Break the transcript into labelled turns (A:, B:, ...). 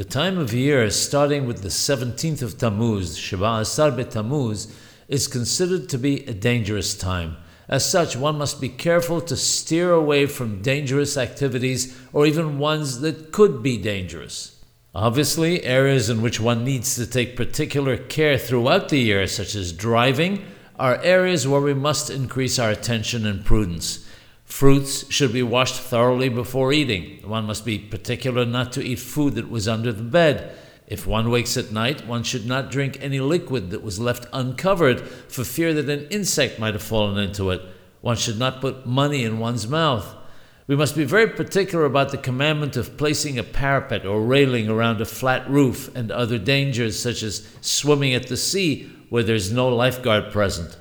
A: The time of year starting with the 17th of Tammuz, Sheba Asar Tammuz, is considered to be a dangerous time. As such, one must be careful to steer away from dangerous activities or even ones that could be dangerous. Obviously, areas in which one needs to take particular care throughout the year, such as driving, are areas where we must increase our attention and prudence. Fruits should be washed thoroughly before eating. One must be particular not to eat food that was under the bed. If one wakes at night, one should not drink any liquid that was left uncovered for fear that an insect might have fallen into it. One should not put money in one's mouth. We must be very particular about the commandment of placing a parapet or railing around a flat roof and other dangers such as swimming at the sea where there's no lifeguard present.